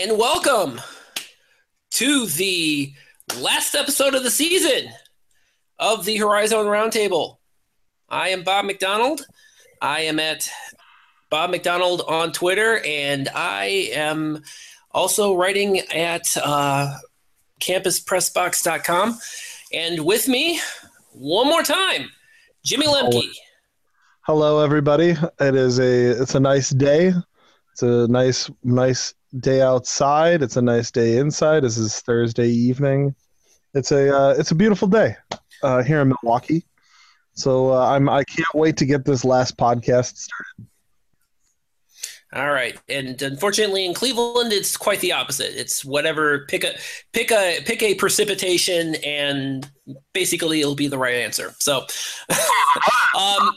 and welcome to the last episode of the season of the Horizon Roundtable. I am Bob McDonald. I am at Bob McDonald on Twitter, and I am also writing at uh, campuspressbox.com. And with me, one more time, Jimmy Lemke. Hello, everybody. It is a it's a nice day. It's a nice nice day outside. It's a nice day inside. This is Thursday evening. It's a uh, it's a beautiful day uh, here in Milwaukee. So uh, I'm I can't wait to get this last podcast started. All right, and unfortunately, in Cleveland, it's quite the opposite. It's whatever pick a pick a pick a precipitation, and basically, it'll be the right answer. So, um,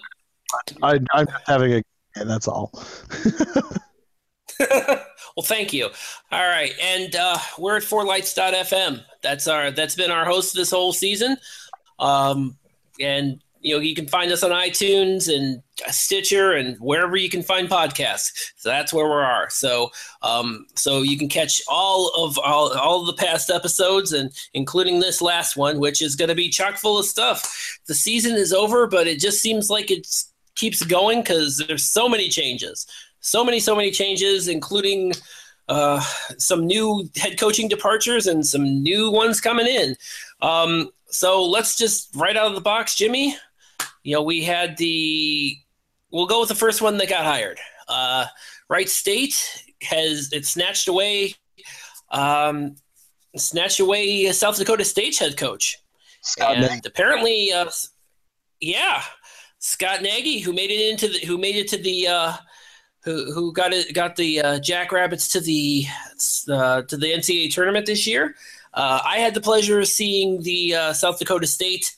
I, I'm having a that's all. well, thank you. All right, and uh, we're at fourlights.fm. That's our that's been our host this whole season. Um, and you know you can find us on iTunes and Stitcher and wherever you can find podcasts. So that's where we are. So um, so you can catch all of all, all of the past episodes and including this last one, which is going to be chock full of stuff. The season is over, but it just seems like it keeps going because there's so many changes so many, so many changes, including uh, some new head coaching departures and some new ones coming in. Um, so let's just right out of the box, Jimmy. You know, we had the. We'll go with the first one that got hired. Uh, Wright State has it snatched away, um, snatched away South Dakota State's head coach, Scott and Nagy. apparently, uh, yeah, Scott Nagy, who made it into the, who made it to the uh, who who got it got the uh, Jackrabbits to the uh, to the NCAA tournament this year. Uh, I had the pleasure of seeing the uh, South Dakota State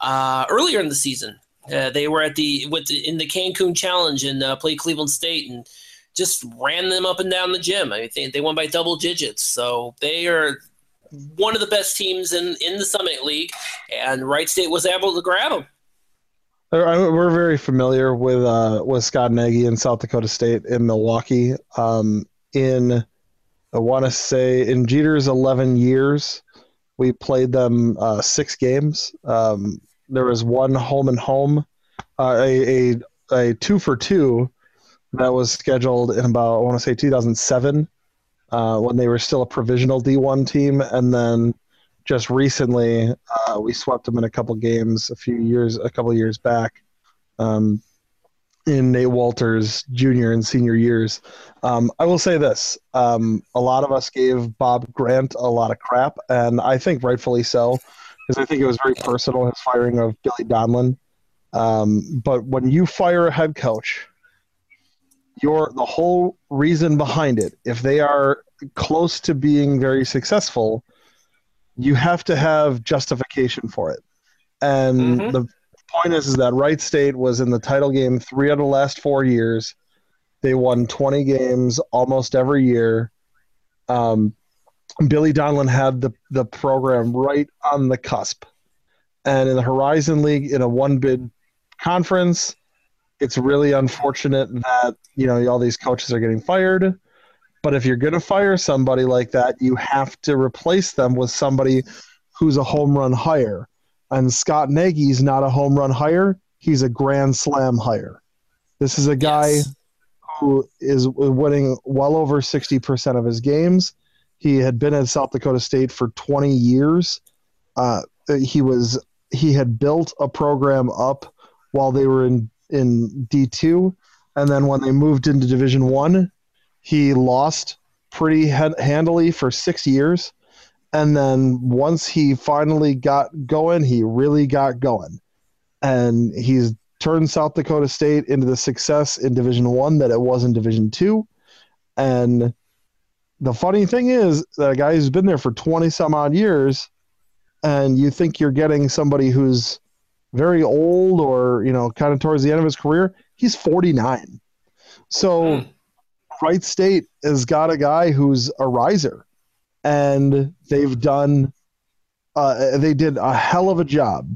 uh, earlier in the season. Uh, they were at the with the, in the Cancun Challenge and played Cleveland State and just ran them up and down the gym. I mean, they, they won by double digits, so they are one of the best teams in in the Summit League. And Wright State was able to grab them. We're very familiar with uh, with Scott Nagy in South Dakota State in Milwaukee. Um, in I want to say in Jeter's 11 years, we played them uh, six games. Um, there was one home and home, uh, a, a a two for two that was scheduled in about I want to say 2007 uh, when they were still a provisional D1 team, and then just recently uh, we swept them in a couple games a few years a couple years back um, in Nate Wolters junior and senior years. Um, I will say this: um, a lot of us gave Bob Grant a lot of crap, and I think rightfully so, because I think it was very personal his firing of Billy Donlon. Um, but when you fire a head coach, your the whole reason behind it, if they are close to being very successful, you have to have justification for it. And mm-hmm. the point is, is that Wright State was in the title game three out of the last four years. They won 20 games almost every year. Um, Billy Donlon had the, the program right on the cusp. And in the Horizon League, in a one bid conference, it's really unfortunate that, you know, all these coaches are getting fired. But if you're going to fire somebody like that, you have to replace them with somebody who's a home run hire. And Scott Nagy's not a home run hire, he's a grand slam hire. This is a guy yes. who is winning well over 60% of his games. He had been at South Dakota State for 20 years. Uh, he was he had built a program up while they were in in D2 and then when they moved into Division 1, he lost pretty handily for six years. And then once he finally got going, he really got going. And he's turned South Dakota State into the success in Division One that it was in Division Two. And the funny thing is that a guy who's been there for 20 some odd years, and you think you're getting somebody who's very old or, you know, kind of towards the end of his career, he's 49. So. Mm Wright State has got a guy who's a riser, and they've done uh, they did a hell of a job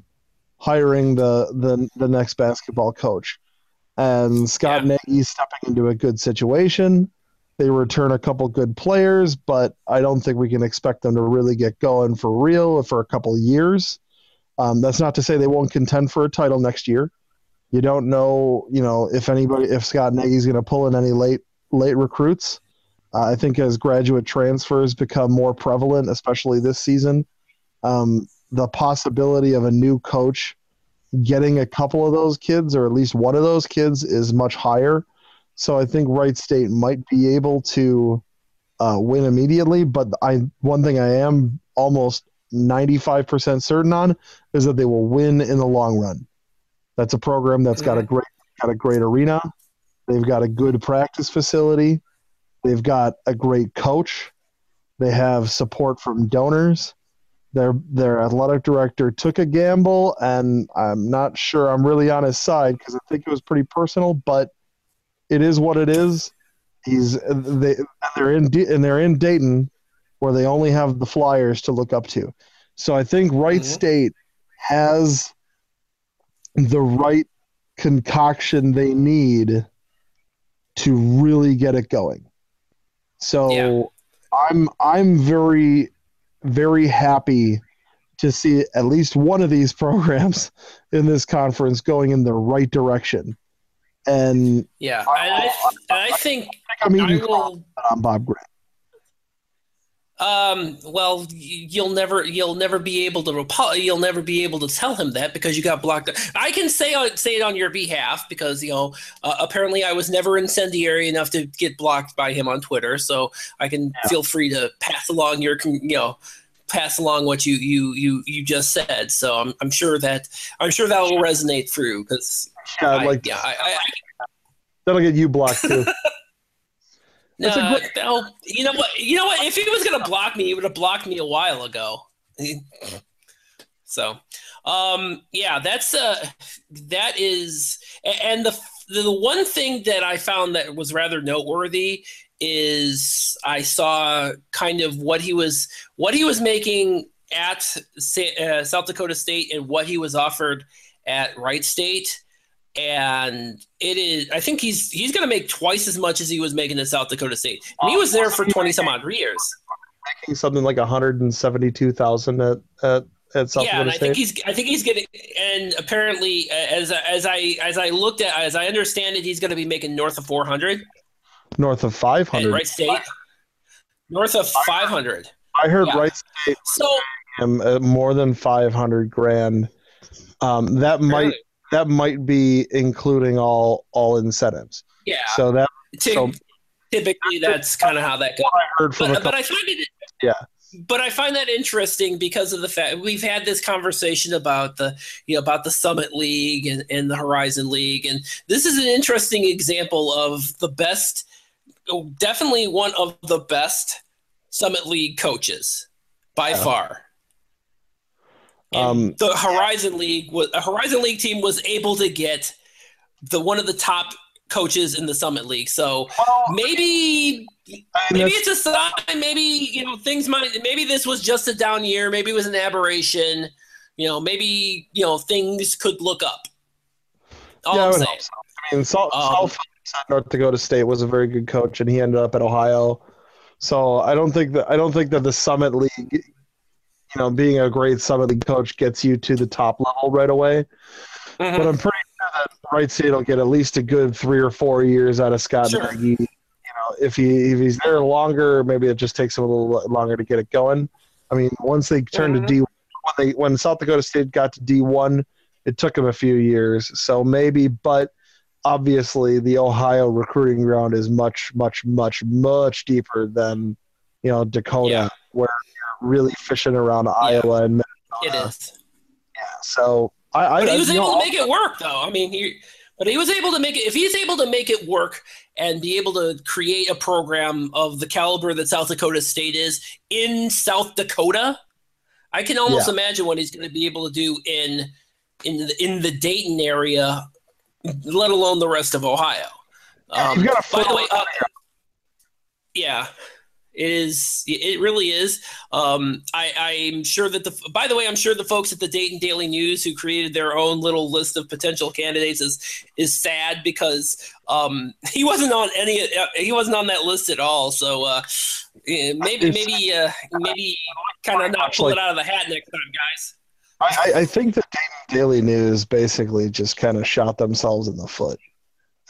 hiring the the, the next basketball coach. And Scott yeah. Nagy's stepping into a good situation. They return a couple good players, but I don't think we can expect them to really get going for real for a couple years. Um, that's not to say they won't contend for a title next year. You don't know, you know, if anybody, if Scott Nagy's going to pull in any late late recruits. Uh, I think as graduate transfers become more prevalent, especially this season, um, the possibility of a new coach getting a couple of those kids or at least one of those kids is much higher. So I think Wright State might be able to uh, win immediately. But I one thing I am almost 95% certain on is that they will win in the long run. That's a program that's got a great got a great arena. They've got a good practice facility. They've got a great coach. They have support from donors. Their their athletic director took a gamble, and I'm not sure I'm really on his side because I think it was pretty personal, but it is what it is. He's they they're in and they're in Dayton, where they only have the Flyers to look up to. So I think Wright mm-hmm. State has the right concoction they need to really get it going. So yeah. I'm I'm very very happy to see at least one of these programs in this conference going in the right direction. And yeah, I, I, I, I think I'm, I will, on Bob Grant. Um, well, you'll never you'll never be able to you'll never be able to tell him that because you got blocked. I can say say it on your behalf because you know uh, apparently I was never incendiary enough to get blocked by him on Twitter, so I can yeah. feel free to pass along your you know pass along what you you you you just said. So I'm I'm sure that I'm sure that will resonate through because yeah, I, like yeah, I, I, that'll get you blocked too. No, great- no, you know what? You know what? If he was gonna block me, he would have blocked me a while ago. so, um, yeah, that's uh, that is, and the the one thing that I found that was rather noteworthy is I saw kind of what he was what he was making at uh, South Dakota State and what he was offered at Wright State and it is i think he's he's going to make twice as much as he was making in south dakota state and he was there for 20 some odd years making something like 172000 at, at at South yeah, Dakota and I think he's. I think he's getting. And apparently, as as I as I looked at as I understand it, he's going to be making north of four hundred. North of five hundred. Wright State. North of five hundred. I heard yeah. Wright State. So more than five hundred grand. Um, that might that might be including all all incentives. Yeah. So that so, typically that's kind of how that goes. I heard from but, but I find it yeah. But I find that interesting because of the fact we've had this conversation about the you know about the Summit League and, and the Horizon League, and this is an interesting example of the best, definitely one of the best Summit League coaches by yeah. far. Um, the Horizon League was a Horizon League team was able to get the one of the top coaches in the Summit League. So well, maybe maybe it's a sign. Maybe you know things might. Maybe this was just a down year. Maybe it was an aberration. You know, maybe you know things could look up. All yeah, I'm saying. So. I mean, South, um, South North Dakota State was a very good coach, and he ended up at Ohio. So I don't think that I don't think that the Summit League you know, being a great Summit League coach gets you to the top level right away. Mm-hmm. But I'm pretty sure that Wright State will get at least a good three or four years out of Scott sure. Nagy. You know, if he if he's there longer, maybe it just takes him a little longer to get it going. I mean, once they turned mm-hmm. to D, when they when South Dakota State got to D one, it took them a few years. So maybe, but obviously the Ohio recruiting ground is much, much, much, much deeper than you know Dakota, yeah. where really fishing around yeah. Iowa and Minnesota. It is. Yeah. So I, I but he was I, able know, to make it work, though. I mean, he, but he was able to make it. If he's able to make it work and be able to create a program of the caliber that South Dakota State is in South Dakota, I can almost yeah. imagine what he's going to be able to do in in the, in the Dayton area, let alone the rest of Ohio. Um, by the way, uh, yeah. It is. It really is. Um, I, I'm sure that the. By the way, I'm sure the folks at the Dayton Daily News who created their own little list of potential candidates is is sad because um, he wasn't on any. Uh, he wasn't on that list at all. So uh, maybe maybe uh, maybe kind of not pull it out of the hat next time, guys. I, I think the Dayton Daily News basically just kind of shot themselves in the foot.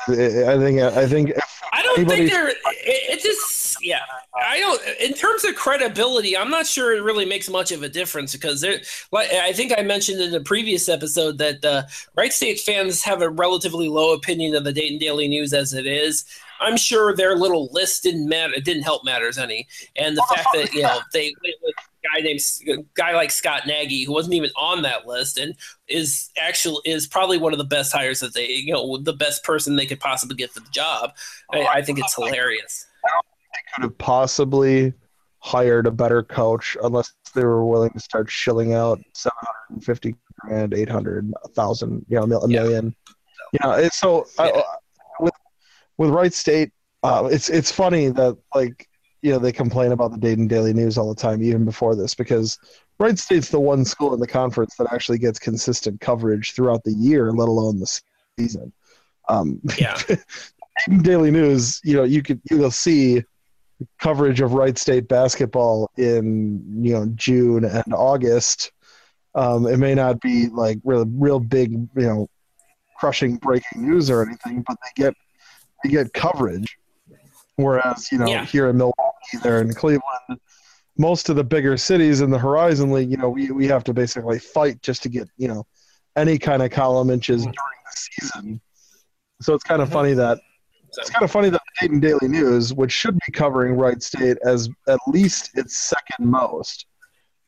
I think I think I don't think they're. It, it, just yeah. I don't. In terms of credibility, I'm not sure it really makes much of a difference because there. Like I think I mentioned in the previous episode that uh, Wright State fans have a relatively low opinion of the Dayton Daily News as it is. I'm sure their little list didn't matter. It didn't help matters any, and the fact that you know they went with guy named a guy like Scott Nagy, who wasn't even on that list, and is actually is probably one of the best hires that they, you know, the best person they could possibly get for the job. I, I think it's hilarious. Could have possibly hired a better coach unless they were willing to start shilling out 750 grand, 800, 1,000, you know, a million. Yeah. So yeah. I, with with Wright State, uh, it's it's funny that like you know they complain about the Dayton Daily News all the time, even before this, because Wright State's the one school in the conference that actually gets consistent coverage throughout the year, let alone the season. Um, yeah, Daily News, you know, you could you'll see coverage of Wright State basketball in you know June and August. Um, it may not be like real real big, you know, crushing breaking news or anything, but they get they get coverage. Whereas you know yeah. here in Milwaukee there in Cleveland, most of the bigger cities in the Horizon League, you know, we, we have to basically fight just to get, you know, any kind of column inches during the season. So it's kind of funny that it's kind of funny that the Dayton Daily News, which should be covering Wright State as at least its second most,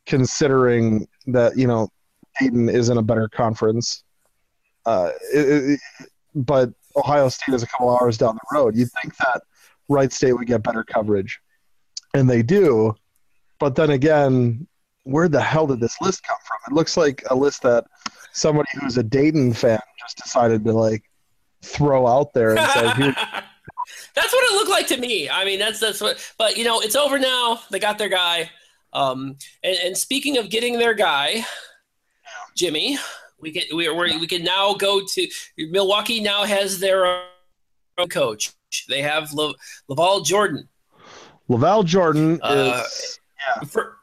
considering that you know Dayton is in a better conference, uh, it, it, but Ohio State is a couple hours down the road. You'd think that Wright State would get better coverage and they do. But then again, where the hell did this list come from? It looks like a list that somebody who's a Dayton fan just decided to like throw out there and say, Here. that's what it looked like to me. I mean, that's that's what. But you know, it's over now. They got their guy. Um, and, and speaking of getting their guy, Jimmy, we can we we we can now go to Milwaukee. Now has their own coach. They have Le, LaVall Jordan. LaVall Jordan uh, is yeah. For,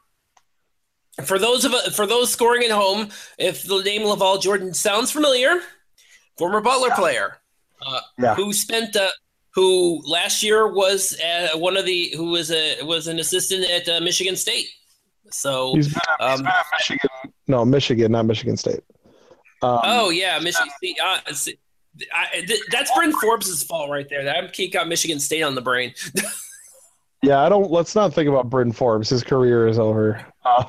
for those of for those scoring at home, if the name LaVall Jordan sounds familiar, former Butler yeah. player, uh, yeah. who spent uh, who last year was uh, one of the who was a was an assistant at uh, Michigan State. So he's been, um, he's been at Michigan, no Michigan, not Michigan State. Um, oh yeah, Michigan. Uh, I, that's Bryn Forbes' fault right there. That keep got Michigan State on the brain. Yeah, I don't. Let's not think about Bryn Forbes. His career is over. Uh,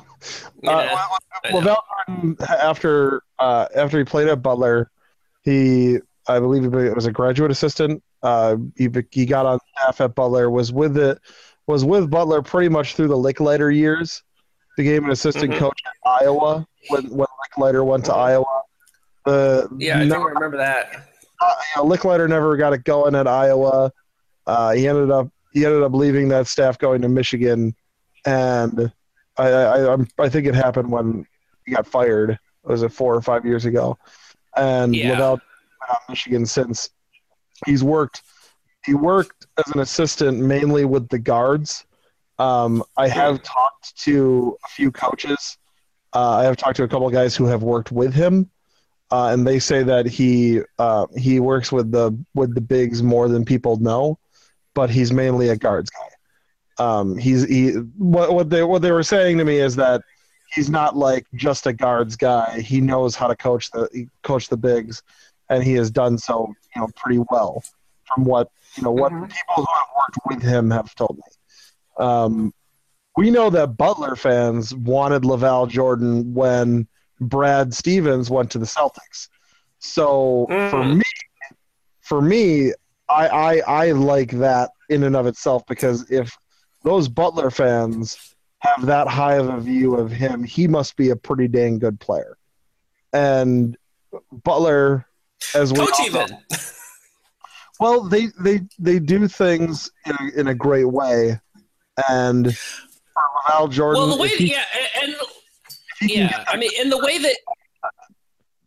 yeah, uh, LaVall Jordan, after uh, after he played at Butler, he I believe he was a graduate assistant. Uh, he he got on staff at Butler. Was with it. Was with Butler pretty much through the Lickliter years. Became an assistant mm-hmm. coach at Iowa when when Lickliter went to. Iowa. The yeah, I never, remember that. Uh, you know, Lickliter never got it going at Iowa. Uh, he ended up he ended up leaving that staff going to Michigan, and I I, I think it happened when he got fired. Was it four or five years ago? And yeah. Without Michigan since, he's worked. He worked as an assistant mainly with the guards. Um, I have talked to a few coaches. Uh, I have talked to a couple guys who have worked with him, uh, and they say that he uh, he works with the with the bigs more than people know but he's mainly a guards guy. Um, he's he what what they what they were saying to me is that he's not like just a guards guy. He knows how to coach the coach the bigs, and he has done so you know pretty well from what you know what mm-hmm. people who have worked with him have told me. Um, we know that Butler fans wanted LaVall Jordan when Brad Stevens went to the Celtics. So mm. for me, for me, I, I I like that in and of itself because if those Butler fans have that high of a view of him, he must be a pretty dang good player. And Butler, as we coach even. well, they they they do things in a, in a great way. And LaVall Jordan. Well, the way, he, yeah, and, and yeah, I mean, in the way that,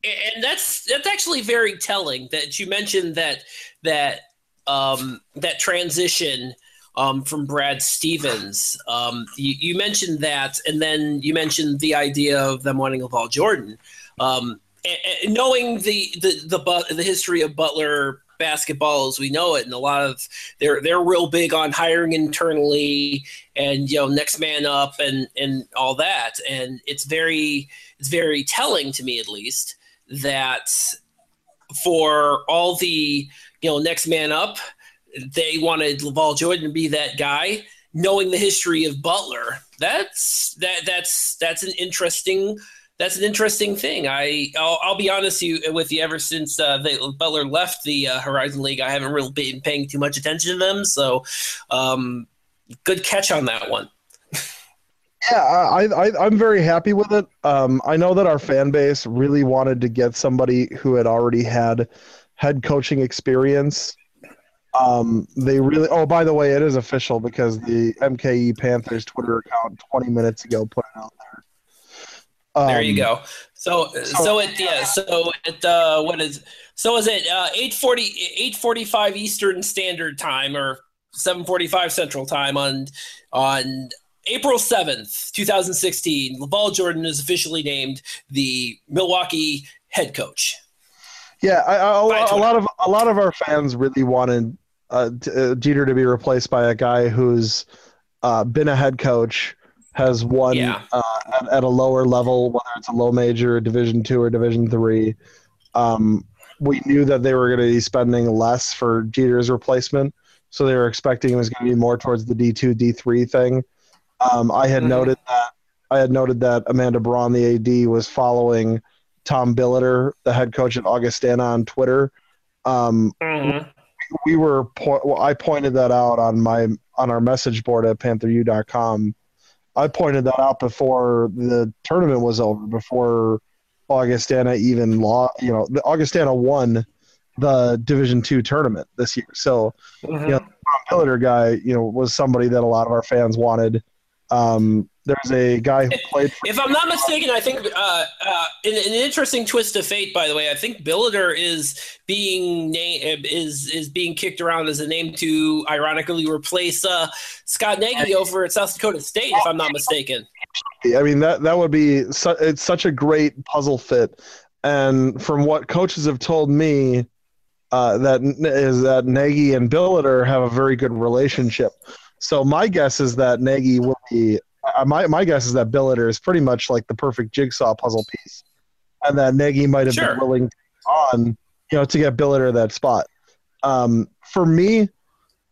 and that's that's actually very telling that you mentioned that that um, that transition um, from Brad Stevens. Um, you, you, mentioned that, and then you mentioned the idea of them wanting LaVall Jordan. Um, and, knowing the, the the the history of Butler basketball as we know it, and a lot of they're they're real big on hiring internally and you know next man up and and all that, and it's very it's very telling to me at least that for all the you know next man up, they wanted LaVall Jordan to be that guy. Knowing the history of Butler, that's that that's that's an interesting that's an interesting thing. I I'll, I'll be honest you, with you. Ever since uh, they, Butler left the uh, Horizon League, I haven't really been paying too much attention to them. So, um, good catch on that one. yeah, I, I I'm very happy with it. Um, I know that our fan base really wanted to get somebody who had already had head coaching experience. Um, they really. Oh, by the way, it is official because the MKE Panthers Twitter account 20 minutes ago put it out there um, there you go. So, so, so it yeah. So it uh, what is so is it uh, 840 845 Eastern Standard Time or 745 Central Time on on April 7th, 2016. LaVall Jordan is officially named the Milwaukee head coach. Yeah, I, I, a, a, lot of a lot of our fans really wanted uh, uh, Jeter to be replaced by a guy who's uh, been a head coach has won yeah. uh, at, at, a lower level, whether it's a low major, Division two, or Division three. Um, we knew that they were going to be spending less for Jeter's replacement, so they were expecting it was going to be more towards the D two, D three thing. Um, I had mm-hmm. noted that I had noted that Amanda Braun, the AD, was following Tom Billeter, the head coach at Augustana, on Twitter. Um, mm-hmm. We were po- well, I pointed that out on my on our message board at PantherU.com I pointed that out before the tournament was over, before Augustana even lost. You know, the Augustana won the Division Two tournament this year. So, mm-hmm. you know, Tom Billeter guy, you know, was somebody that a lot of our fans wanted. Um, there's a guy who played. if I'm not mistaken, I think uh, uh, an, an, interesting twist of fate. By the way, I think Billeter is being na- is is being kicked around as a name to ironically replace uh, Scott Nagy over at South Dakota State. If I'm not mistaken. I mean that that would be su- it's such a great puzzle fit, and from what coaches have told me, uh, that is that Nagy and Billeter have a very good relationship. So my guess is that Nagy will be uh, my my guess is that Billeter is pretty much like the perfect jigsaw puzzle piece, and that Nagy might have sure. been willing on you know to get Billeter that spot. Um, for me,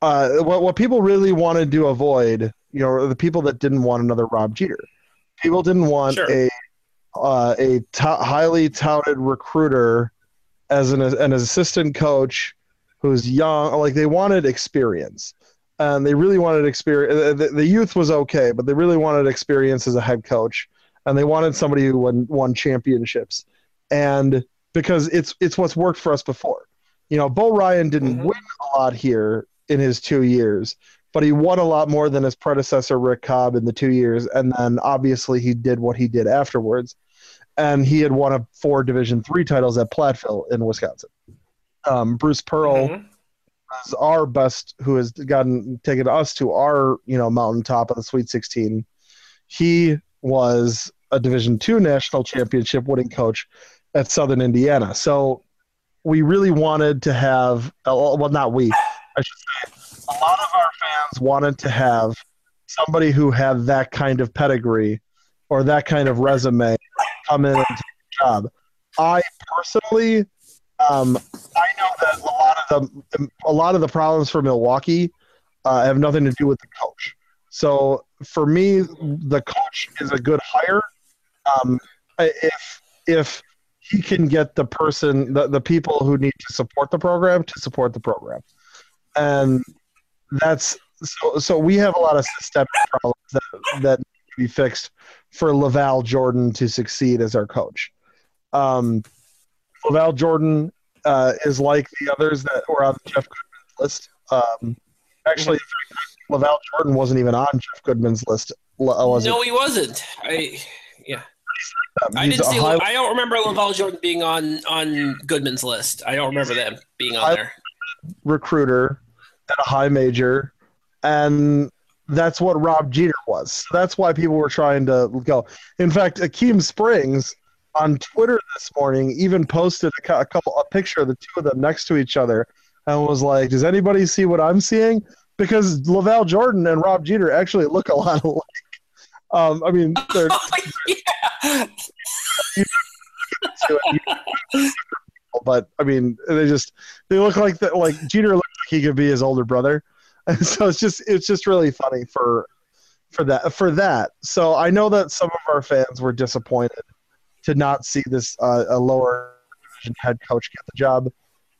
uh, what what people really wanted to avoid, you know, the people that didn't want another Rob Jeter. People didn't want sure. a uh, a t- highly touted recruiter as an an assistant coach who's young. Like they wanted experience and they really wanted experience. The, the, youth was okay, but they really wanted experience as a head coach, and they wanted somebody who won, won championships, and because it's it's what's worked for us before. You know, Bo Ryan didn't mm-hmm. win a lot here in his two years, but he won a lot more than his predecessor Ric Cobb in the two years, and then obviously he did what he did afterwards, and he had won a four Division three titles at Platteville in Wisconsin. Um, Bruce Pearl. Mm-hmm is our best, who has gotten taken us to our you know mountaintop of the Sweet 16. He was a Division two national championship winning coach at Southern Indiana. So we really wanted to have uh, well, not we, I should say, a lot of our fans wanted to have somebody who had that kind of pedigree or that kind of resume come in and take the job. I personally um, I know that a lot of the a lot of the problems for Milwaukee uh, have nothing to do with the coach. So for me, the coach is a good hire. Um, if if he can get the person, the, the people who need to support the program to support the program, and that's so. So we have a lot of systemic problems that that need to be fixed for LaVall Jordan to succeed as our coach. Um, LaVall Jordan uh, is like the others that were on the Jeff Goodman's list. Um, actually, LaVall Jordan wasn't even on Jeff Goodman's list. Was no, it? he wasn't. I yeah. Um, I didn't see. high- I don't remember LaVall Jordan being on on Goodman's list. I don't remember them being on there. recruiter at a high major, and that's what Rob Jeter was. So that's why people were trying to go. In fact, Akeem Springs on Twitter this morning even posted a, a couple a picture of the two of them next to each other and was like, "Does anybody see what I'm seeing?" Because LaVall Jordan and Rob Jeter actually look a lot alike. Um, I mean, they're yeah. but I mean, they just they look like that. Like Jeter looks like he could be his older brother, and so it's just it's just really funny for for that for that. So I know that some of our fans were disappointed to not see this uh, a lower head coach get the job.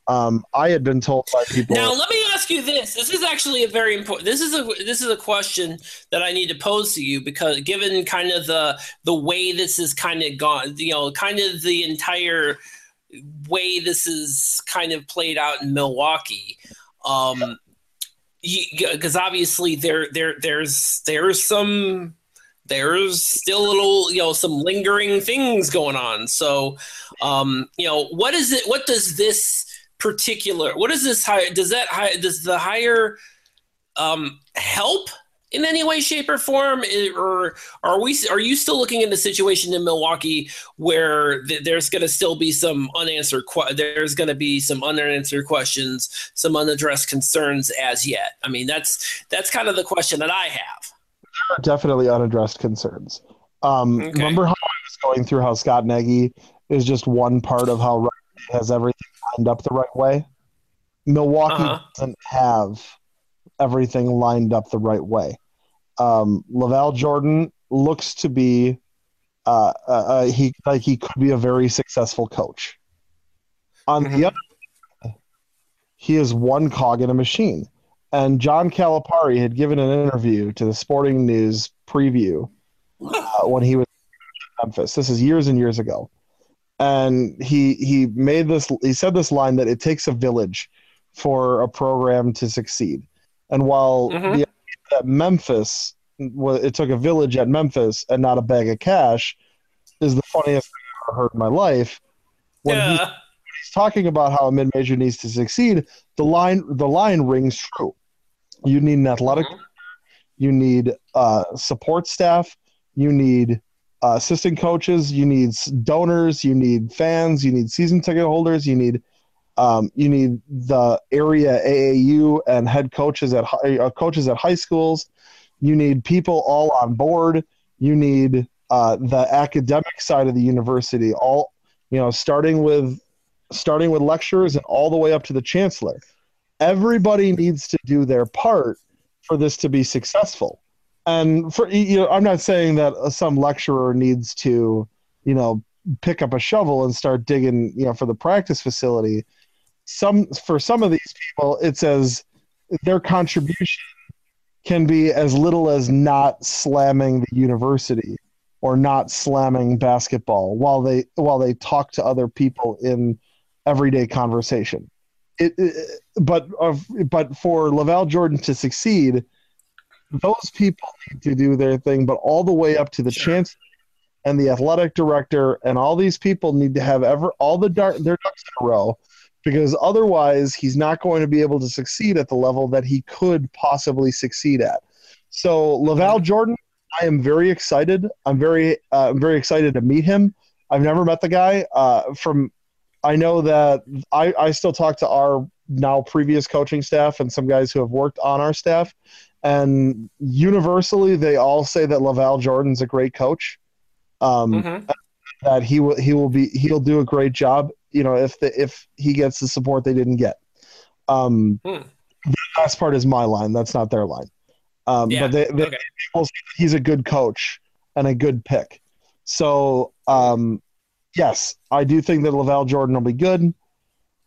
Um, I had been told by people. Now let me ask you this. This is actually a very important. This is a this is a question that I need to pose to you because given kind of the the way this is kind of gone, you know, kind of the entire way this is kind of played out in Milwaukee. Um, because obviously there there there's there's some there's still a little you know some lingering things going on. So um you know what is it what does this particular what is this hire does that hire does the higher um help in any way shape or form? Or are we are you still looking at the situation in milwaukee where th- there's going to still be some unanswered que- there's going to be some unanswered questions some unaddressed concerns as yet? I mean that's that's kind of the question that i have definitely unaddressed concerns. Um, Okay. Remember how I was going through how Scott Nagy is just one part of how Ryan has everything lined up the right way? Milwaukee Uh-huh. doesn't have everything lined up the right way. Um, LaVall Jordan looks to be uh, uh, uh, he like he could be a very successful coach. On Mhm. the other, hand, he is one cog in a machine. And John Calipari had given an interview to the Sporting News preview uh, when he was in Memphis. This is years and years ago, and he he made this. He said this line that it takes a village for a program to succeed. And while Mhm. the that Memphis, well, it took a village at Memphis and not a bag of cash, is the funniest thing I've ever heard in my life. When he he's talking about how a mid major needs to succeed, the line the line rings true. You need an athletic, Mhm. you need uh, support staff, you need uh, assistant coaches, you need donors, you need fans, you need season ticket holders, you need um, you need the area AAU and head coaches at hi- uh, coaches at high schools. You need people all on board. You need uh, the academic side of the university, all you know, starting with starting with lecturers and all the way up to the chancellor. Everybody needs to do their part for this to be successful. And for you know, I'm not saying that uh, some lecturer needs to, you know, pick up a shovel and start digging, you know, for the practice facility. Some for some of these people, it's as their contribution can be as little as not slamming the university or not slamming basketball while they while they talk to other people in everyday conversation. It, it but of but for LaVall Jordan to succeed, those people need to do their thing, but all the way up to the Sure. chancellor and the athletic director and all these people need to have ever all the dark their ducks in a row because otherwise he's not going to be able to succeed at the level that he could possibly succeed at. So LaVall Jordan, I am very excited. I'm very uh, I'm very excited to meet him. I've never met the guy. Uh, from I know that I, I still talk to our now previous coaching staff and some guys who have worked on our staff, and universally they all say that LaVall Jordan's a great coach. Um, Mhm. That he will he will be he'll do a great job. You know if the if he gets the support they didn't get. Um, Hmm. The last part is my line. That's not their line. Um, Yeah, But they, they okay. he's a good coach and a good pick. So um, yes, I do think that LaVall Jordan will be good.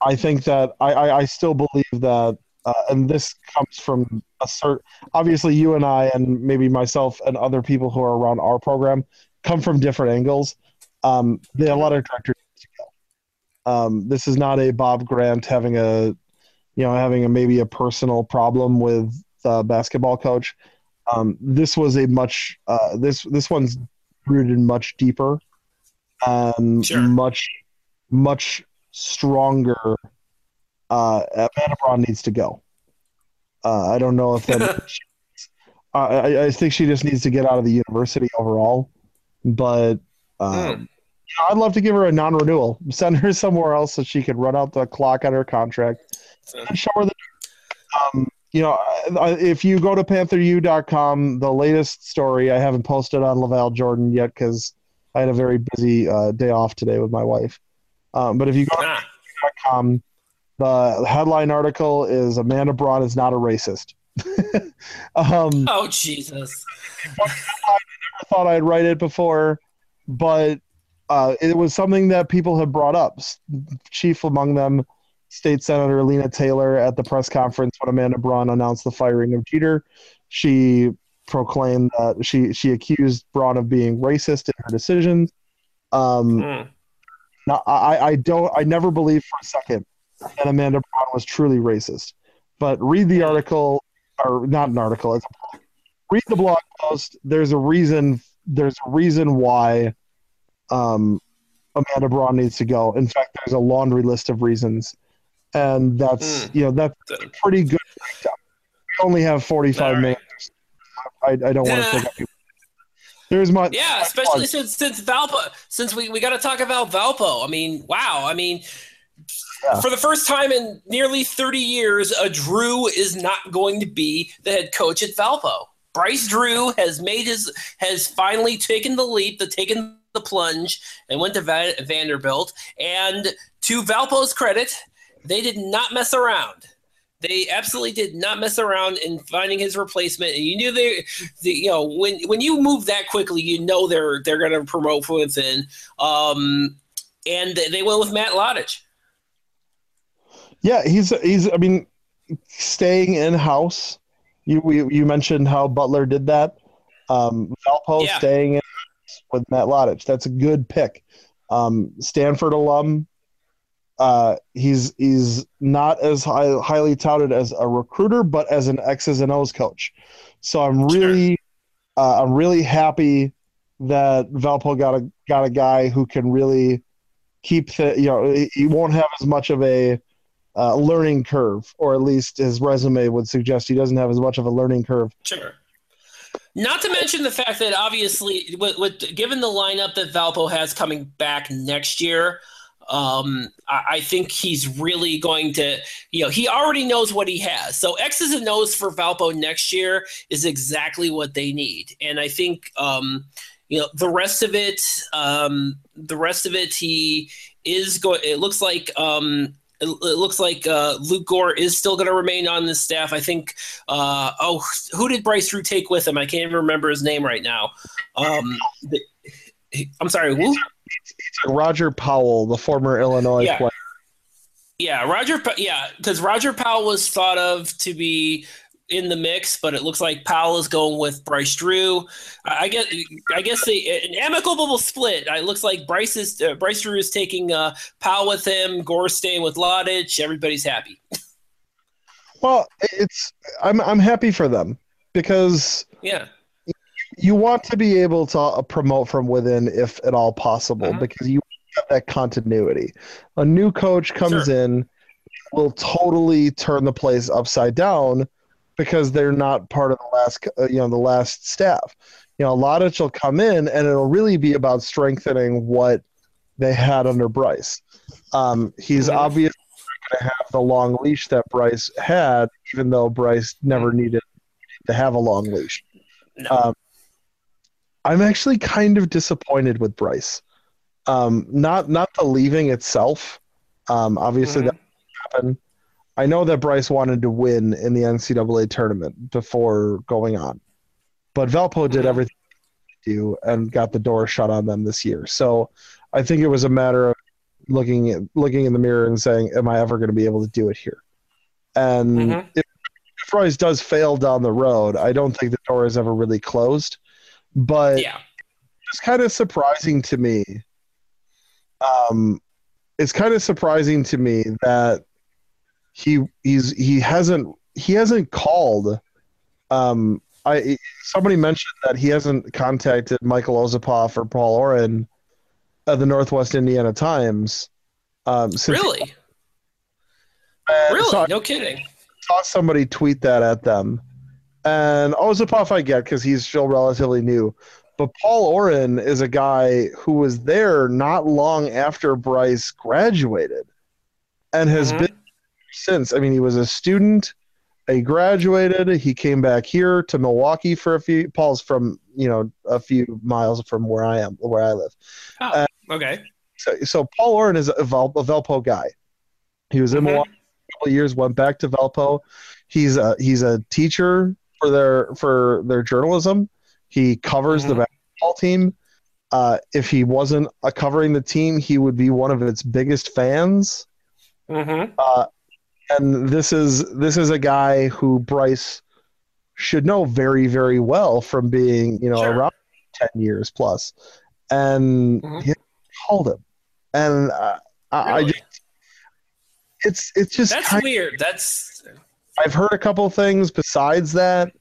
I think that I, I, I still believe that, uh, and this comes from a certain. Obviously, you and I, and maybe myself and other people who are around our program, come from different angles. Um, the athletic director. Um, this is not a Bob Grant having a, you know, having a maybe a personal problem with the basketball coach. Um, this was a much uh, this this one's rooted much deeper, um, Sure. much much stronger. Uh, Braun needs to go. Uh, I don't know if that. Uh, I, I think she just needs to get out of the university overall. But um, Hmm. you know, I'd love to give her a non-renewal. Send her somewhere else so she could run out the clock on her contract and show her the. Um, you know, if you go to PantherU.com, the latest story I haven't posted on LaVall Jordan yet because I had a very busy uh, day off today with my wife. Um, but if you go to Ah, PantherU.com, the headline article is Amanda Braun is not a racist. um, oh Jesus! I never thought I'd write it before, but uh, it was something that people have brought up. Chief among them, State Senator Lena Taylor at the press conference when Amanda Braun announced the firing of Jeter. She proclaimed that she she accused Braun of being racist in her decisions. Um, Hmm. now, I, I don't I never believed for a second that Amanda Braun was truly racist. But read the article, or not an article, it's a blog. read the blog post. There's a reason there's a reason why um, Amanda Braun needs to go. In fact, there's a laundry list of reasons. And that's Hmm. you know, that's a pretty good breakdown. We only have forty five All right. minutes. I, I don't want to take up. There's my Yeah, especially since since Valpo, since we, we got to talk about Valpo. I mean, wow. I mean, Yeah. for the first time in nearly 30 years, a Drew is not going to be the head coach at Valpo. Bryce Drew has made his has finally taken the leap, the taken the plunge, and went to Va- Vanderbilt. And to Valpo's credit, they did not mess around. They absolutely did not mess around in finding his replacement. And you knew they, the, you know, when when you move that quickly, you know they're they're going to promote from within. Um, and they went with Matt Lottich. Yeah, he's he's. I mean, staying in house. You you, you mentioned how Butler did that. Um, Valpo Yeah. staying in with Matt Lottich. That's a good pick. Um, Stanford alum. Uh, he's he's not as high, highly touted as a recruiter, but as an X's and O's coach. So I'm really, uh, I'm really happy that Valpo got a got a guy who can really keep the you know he- won't have as much of a uh, learning curve, or at least his resume would suggest he doesn't have as much of a learning curve. Sure. Not to mention the fact that obviously, with, with given the lineup that Valpo has coming back next year, um, I, I think he's really going to, you know, he already knows what he has. So X's and O's for Valpo next year is exactly what they need, and I think, um, you know, the rest of it, um, the rest of it, he is going. It looks like. Um, it, looks like uh, Luke Gore is still going to remain on the staff. I think uh, oh, who did Bryce Drew take with him? I can't even remember his name right now. Um, I'm sorry. Who? Roger Powell, the former Illinois Yeah. player. Yeah, Roger. Yeah, because Roger Powell was thought of to be in the mix, but it looks like Powell is going with Bryce Drew. I I guess. I guess they, an amicable split. It looks like Bryce is uh, Bryce Drew is taking uh, Powell with him. Gore staying with Lottich. Everybody's happy. Well, it's I'm I'm happy for them because Yeah. You want to be able to uh, promote from within if at all possible Mhm. because you have that continuity. A new coach comes Sure. in will totally turn the place upside down because they're not part of the last uh, you know the last staff. You know, Lottich will come in and it'll really be about strengthening what they had under Bryce. Um, he's Mhm. obviously going to have the long leash that Bryce had, even though Bryce never needed to have a long leash. No. Um, I'm actually kind of disappointed with Bryce. Um, not not the leaving itself. Um, obviously Mhm. that happened. I know that Bryce wanted to win in the NCAA tournament before going on, but Valpo did Mhm. everything to do and got the door shut on them this year. So I think it was a matter of looking at, looking in the mirror and saying, "Am I ever going to be able to do it here?" And Mhm. if, if Bryce does fail down the road, I don't think the door is ever really closed. But yeah. it's kind of surprising to me. Um, it's kind of surprising to me that he he's he hasn't he hasn't called Um, I somebody mentioned that he hasn't contacted Michael Ozapoff or Paul Oren of the Northwest Indiana Times. Um, since Really? and Really? so No kidding. saw somebody tweet that at them, and Ozapoff I get because he's still relatively new, but Paul Oren is a guy who was there not long after Bryce graduated, and has Mhm. been since. I mean, he was a student. He graduated. He came back here to Milwaukee for a few. Paul's from you know a few miles from where I am, where I live. Okay. So, so Paul Oren is a, Val, a Valpo guy. He was in Mhm. Milwaukee for a couple of years, went back to Valpo. He's a he's a teacher for their for their journalism. He covers the Mhm. basketball team. Uh, if he wasn't uh, covering the team, he would be one of its biggest fans. Mm-hmm. Uh, and this is this is a guy who Bryce should know very very well from being you know Sure. around ten years plus, and Mhm. he called him, and uh, I, I just it's it's just That's weird. That's I've heard a couple things besides that.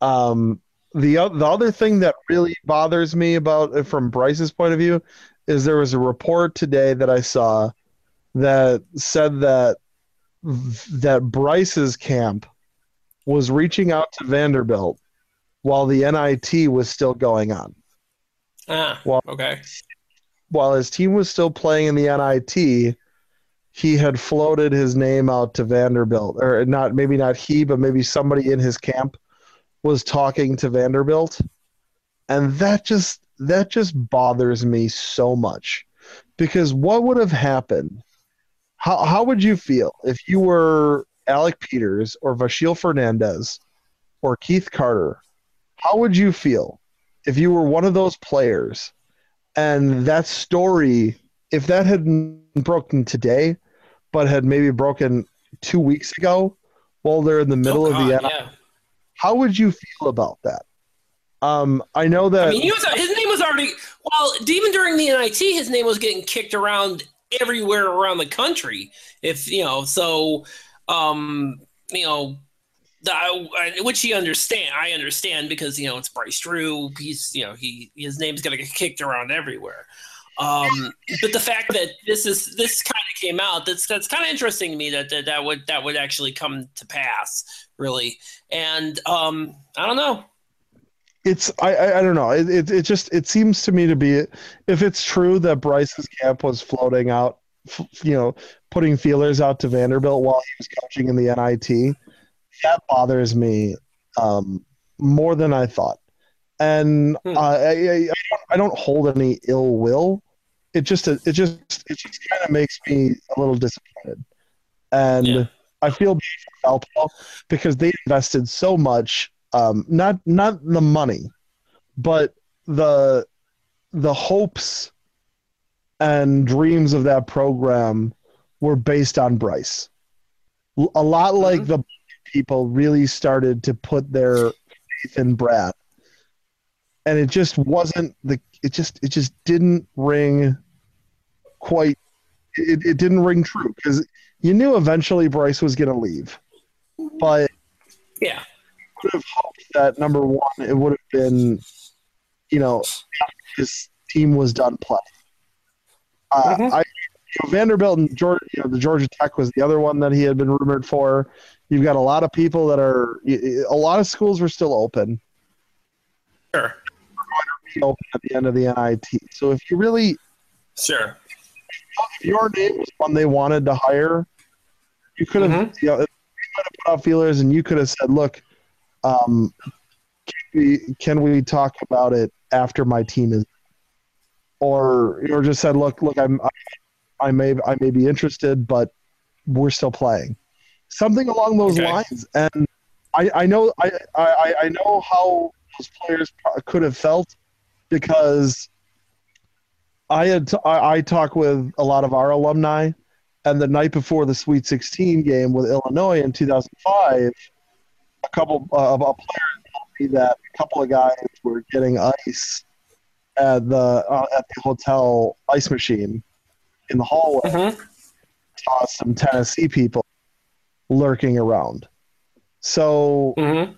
Um, the the other thing that really bothers me about it from Bryce's point of view is there was a report today that I saw that said that that Bryce's camp was reaching out to Vanderbilt while the NIT was still going on. ah Well- okay. While his team was still playing in the NIT, he had floated his name out to Vanderbilt, or not maybe not he, but maybe somebody in his camp was talking to Vanderbilt, and that just that just bothers me so much because what would have happened? How how would you feel if you were Alec Peters or Vashil Fernandez or Keith Carter? How would you feel if you were one of those players and that story, if that had broken today, but had maybe broken two weeks ago while they're in the middle Oh, of the God, yeah. how would you feel about that? Um, I know that I mean, he was, his name was already well. Even during the NIT, his name was getting kicked around everywhere around the country. If you know, so um, you know, the, I- which he understand. I understand because you know it's Bryce Drew. He's you know he his name's gonna get kicked around everywhere. Um, but the fact that this is this kind of came out that's that's kind of interesting to me that, that that would that would actually come to pass really. And um i don't know. It's I, I I don't know. It, it it just it seems to me to be if it's true that Bryce's camp was floating out f- you know putting feelers out to Vanderbilt while he was coaching in the NIT that bothers me um, more than I thought and Hmm. uh, I, I, I don't I don't hold any ill will it just it just it just kind of makes me a little disappointed and Yeah. I feel bad for because they invested so much um, not not the money, but the the hopes and dreams of that program were based on Bryce. A lot like Mhm. the people really started to put their faith in Brad, and it just wasn't the. It just it just didn't ring quite. It, it didn't ring true because you knew eventually Bryce was going to leave, but yeah could have hoped that number one, it would have been, you know, his team was done playing. Uh, Mhm. I, you know, Vanderbilt and Georgia, you know, the Georgia Tech was the other one that he had been rumored for. You've got a lot of people that are, a lot of schools were still open, sure open at the end of the NIT. So if you really, sure if your name was one they wanted to hire, you could have, Mhm. you know, you could have put out feelers and you could have said, look, um, can we, can we talk about it after my team is, or, or just said, look, look, I'm, I, I may, I may be interested, but we're still playing. Something along those Okay. lines. And I, I know, I, I, I know how those players could have felt because I had t- I, I talk with a lot of our alumni, and the night before the Sweet 16 game with Illinois in 2005, a couple uh, of uh, players told me that a couple of guys were getting ice at the uh, at the hotel ice machine in the hallway. Mhm. Saw some Tennessee people lurking around. So Mhm.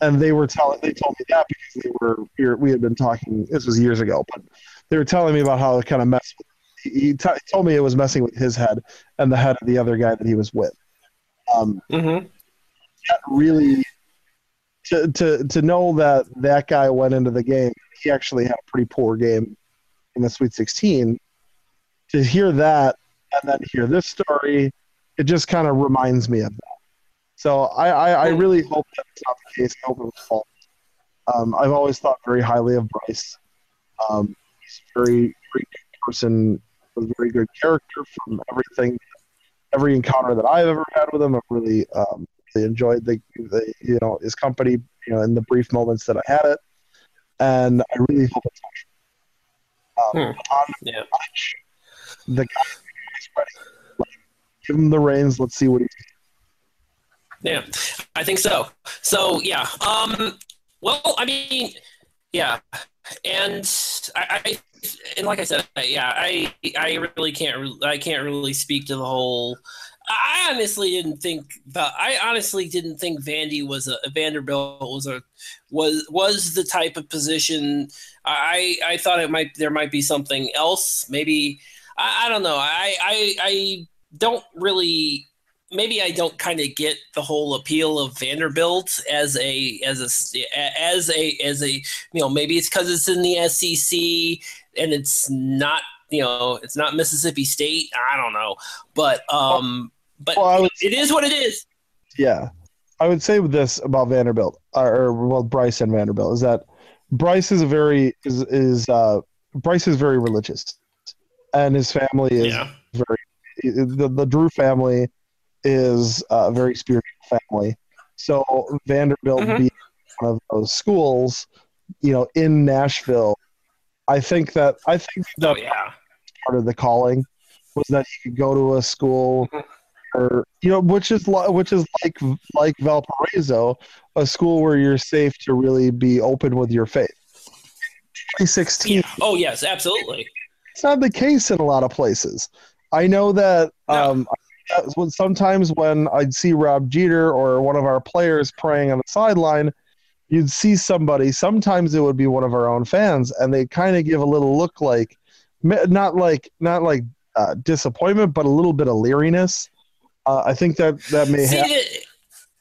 and they were telling they told me that they were we, we had been talking. This was years ago, but they were telling me about how it kind of messed. He t- told me it was messing with his head and the head of the other guy that he was with. Um, Mm-hmm. that really to, to to know that that guy went into the game he actually had a pretty poor game in the sweet 16 to hear that and then hear this story it just kind of reminds me of that so i i, I really hope that's not the case i hope it was false um, i've always thought very highly of bryce um, he's a very very good person with very good character from everything every encounter that i've ever had with him i've really um, really enjoyed the, the you know his company you know in the brief moments that I had it, and I really hope it's. Um, on Yeah. much, the guy is ready. Like, give him the reins. Let's see what he. Yeah, I think so. So yeah. Um. Well, I mean, yeah, and I, I and like I said, yeah, I I really can't I can't really speak to the whole. I honestly didn't think that I honestly didn't think Vandy was a Vanderbilt was a was was the type of position. I I thought it might there might be something else. Maybe I, I don't know. I I I don't really maybe I don't kind of get the whole appeal of Vanderbilt as a as a as a as a you know maybe it's because it's in the SEC and it's not you know it's not Mississippi State. I don't know, but um, but Well, would- it is what it is. Yeah, I would say this about Vanderbilt, or, or well, Bryce and Vanderbilt is that Bryce is a very is is uh, Bryce is very religious, and his family is Yeah, very the the Drew family is a very spiritual family. So Vanderbilt Mhm. being one of those schools, you know, in Nashville, I think that I think that oh yeah, part of the calling was that he could go to a school or you know which is li- which is like like Valparaiso a school where you're safe to really be open with your faith 2016 yeah. Oh yes, absolutely. it's not the case in a lot of places I know that No. um sometimes when I'd see Rob Jeter or one of our players praying on the sideline you'd see somebody sometimes it would be one of our own fans and they kind of give a little look like not like not like uh, disappointment but a little bit of leeriness. Uh, i think that that may it-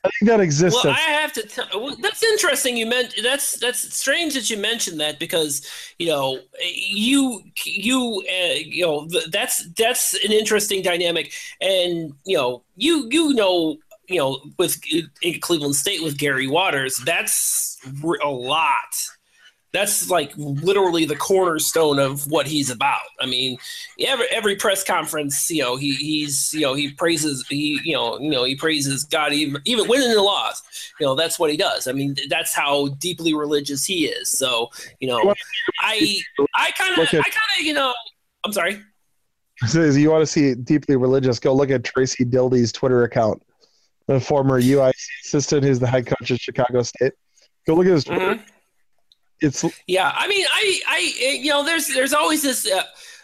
i think that exists Well, I have to. T- well, that's interesting. You meant that's that's strange that you mentioned that because you know you you uh, you know that's that's an interesting dynamic, and you know you you know you know with Cleveland State with Gary Waters, that's a lot. That's like literally the cornerstone of what he's about. I mean, every every press conference, you know, he he's you know he praises he you know you know he praises God even even winning the loss. You know, that's what he does. I mean, that's how deeply religious he is. So you know, I I kind of I kind of you know I'm sorry. says you want to see deeply religious go look at tracy dildy's twitter account the former uic assistant who's the head coach of chicago state go look at his twitter Mhm. It's Yeah, I mean, I, I, you know, there's, there's always this. Uh,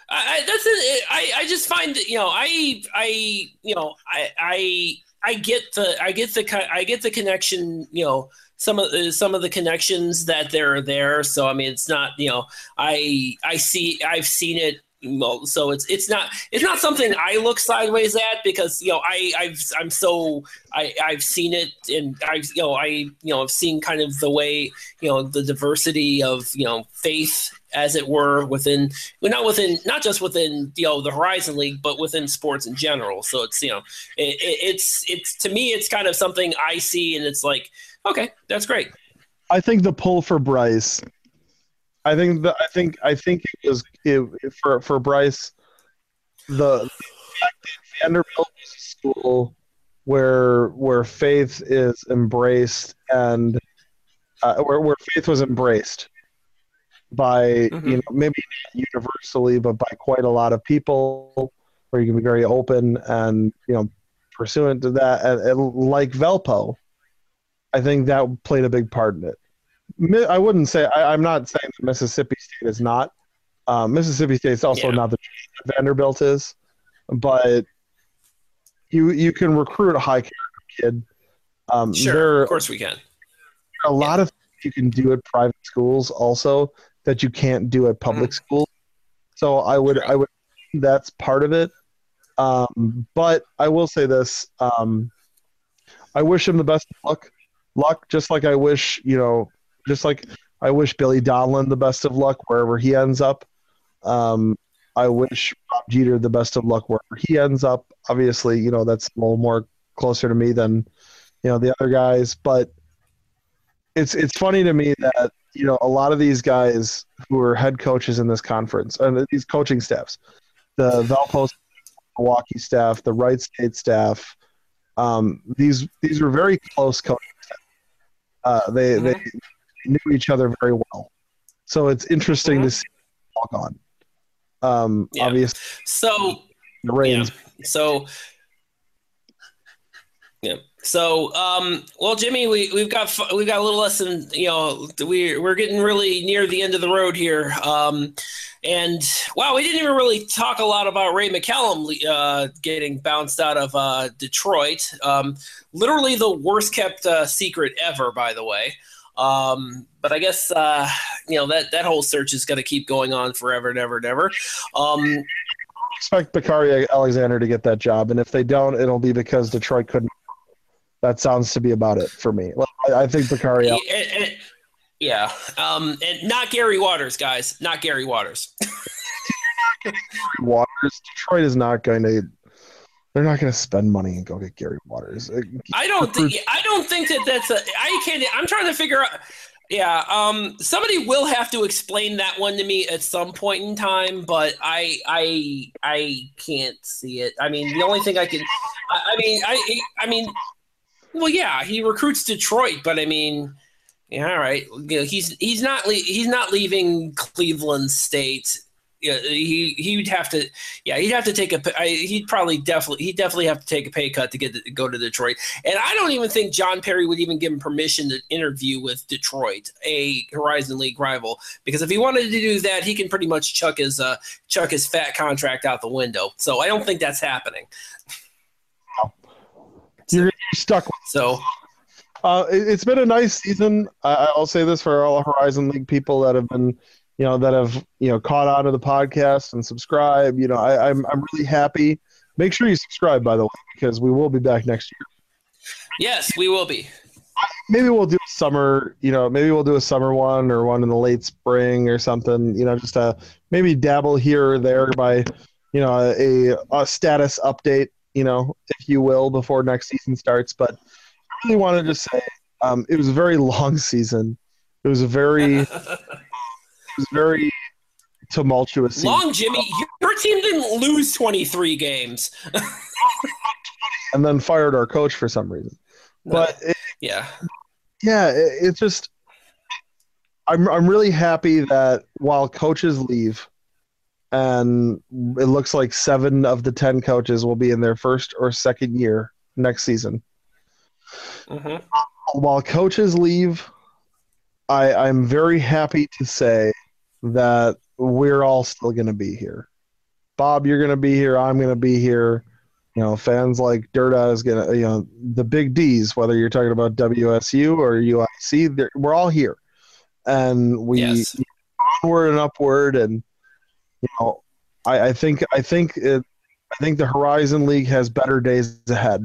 I, that's, it. I, I just find, that, you know, I, I, you know, I, I, I get the, I get the, I get the connection, you know, some of the, some of the connections that there are there. So I mean, it's not, you know, I, I see, I've seen it. Well, so it's it's not it's not something I look sideways at because you know I I've I'm so I I've seen it and I've you know I you know I've seen kind of the way you know the diversity of you know faith as it were within well, not within not just within you know the horizon league but within sports in general so it's you know it, it's it's to me it's kind of something i see and it's like okay that's great I think the pull for Bryce. I think the I think I think it was it, for for Bryce. The, the fact that Vanderbilt is a school where where faith is embraced and uh, where where faith was embraced by Mhm. you know maybe not universally but by quite a lot of people where you can be very open and you know pursuant to that and, and like Valpo I think that played a big part in it. I wouldn't say I, I'm not saying that Mississippi State is not. Um, Mississippi State's also Yeah. not the Vanderbilt is, but you you can recruit a high character kid. Um, sure there of course we can a lot of things you can do at private schools also that you can't do at public Mhm. schools. So I would I would that's part of it. Um, but I will say this: um, I wish him the best of luck. Luck, just like I wish you know, just like I wish Billy Donlon the best of luck wherever he ends up. Um, I wish Rob Jeter the best of luck wherever he ends up. Obviously, you know that's a little more closer to me than you know the other guys, but it's it's funny to me that you know a lot of these guys who are head coaches in this conference and these coaching staffs, the Valpo Milwaukee staff, the Wright State staff, um, these these were very close. Uh, they they knew each other very well, so it's interesting to see walk on. Um, Yeah. Obviously, So the Reigns. So, yeah. So, um, well, Jimmy, we we've got we've got a little less than you know we we're getting really near the end of the road here. Um, and wow, we didn't even really talk a lot about Ray McCallum uh, getting bounced out of uh, Detroit. Um, literally the worst kept uh, secret ever, by the way. Um, but I guess uh, you know that that whole search is going to keep going on forever and ever and ever. Um, expect Bakari Alexander to get that job, and if they don't, it'll be because Detroit couldn't. That sounds to be about it for me. Well, I, I think Bakari. And- and- yeah, um, and not Gary Waters, guys. Not Gary Waters. Waters. Detroit is not going to. They're not going to spend money and go get Gary Waters. Uh, I don't think. I don't think that that's a. I can't. I'm trying to figure out. Yeah, um, somebody will have to explain that one to me at some point in time, but I, I, I can't see it. I mean, the only thing I can, I, I mean, I, I mean, well, yeah, he recruits Detroit, but I mean, yeah, all right, you know, he's he's not le- he's not leaving Cleveland State. Yeah, he he'd have to. Yeah, he'd have to take a. I, he'd probably definitely he'd definitely have to take a pay cut to get to go to Detroit. And I don't even think John Parry would even give him permission to interview with Detroit, a Horizon League rival, because if he wanted to do that, he can pretty much chuck his uh, chuck his fat contract out the window. So I don't think that's happening. You're stuck. With, So uh, it, it's been a nice season. I, I'll say this for all Horizon League people that have been, you know, that have you know caught on to the podcast and subscribe. You know, I, I'm I'm really happy. Make sure you subscribe, by the way, because we will be back next year. yes, we will be. maybe we'll do a summer you know maybe we'll do a summer one or one in the late spring or something you know just to maybe dabble here or there by you know a, a status update you know if you will before next season starts but i really wanted to say um, it was a very long season it was a very was very tumultuous season. Long Jimmy, your team didn't lose 23 games. and then fired our coach for some reason but it, Yeah. yeah, it, it's just I'm I'm really happy that while coaches leave, and it looks like seven of the ten coaches will be in their first or second year next season. hmm While coaches leave, I I'm very happy to say that we're all still going to be here. Bob, you're going to be here. I'm going to be here. You know, fans like Dirta is going to, you know, the big D's, whether you're talking about WSU or UIC, we're all here. And we Yes. onward and upward. And, you know, I, I think, I think it, I think the Horizon League has better days ahead.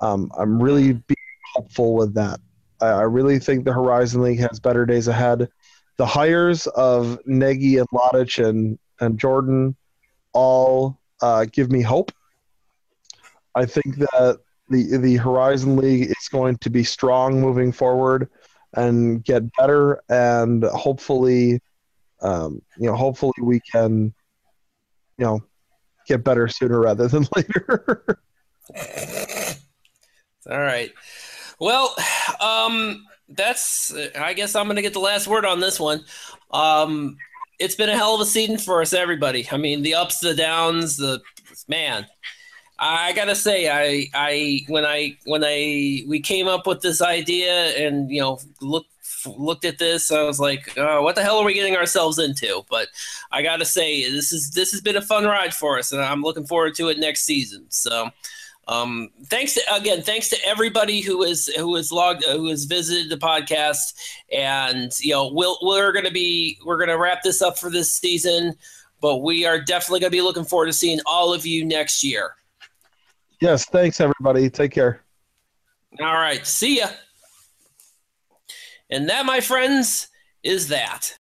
Um, I'm really being hopeful with that. I, I really think the Horizon League has better days ahead. The hires of Nagy and Lottich and, and Jordan all uh, give me hope. I think that the the Horizon League is going to be strong moving forward and get better, and hopefully, um, you know, hopefully we can, you know, get better sooner rather than later. All right. Well, um, that's. I guess I'm to get the last word on this one. Um, it's been a hell of a season for us, everybody. I mean, the ups, the downs, the man. I gotta say, I, I, when I, when I, we came up with this idea, and you know, looked looked at this, I was like, oh, what the hell are we getting ourselves into? But I gotta say, this is this has been a fun ride for us, and I'm looking forward to it next season. So. Um, thanks to, again, thanks to everybody who is who has logged who has visited the podcast, and you know we'll, we're going to be we're going to wrap this up for this season, but we are definitely going to be looking forward to seeing all of you next year. Yes, thanks everybody. Take care. All right, see ya. And that, my friends, is that.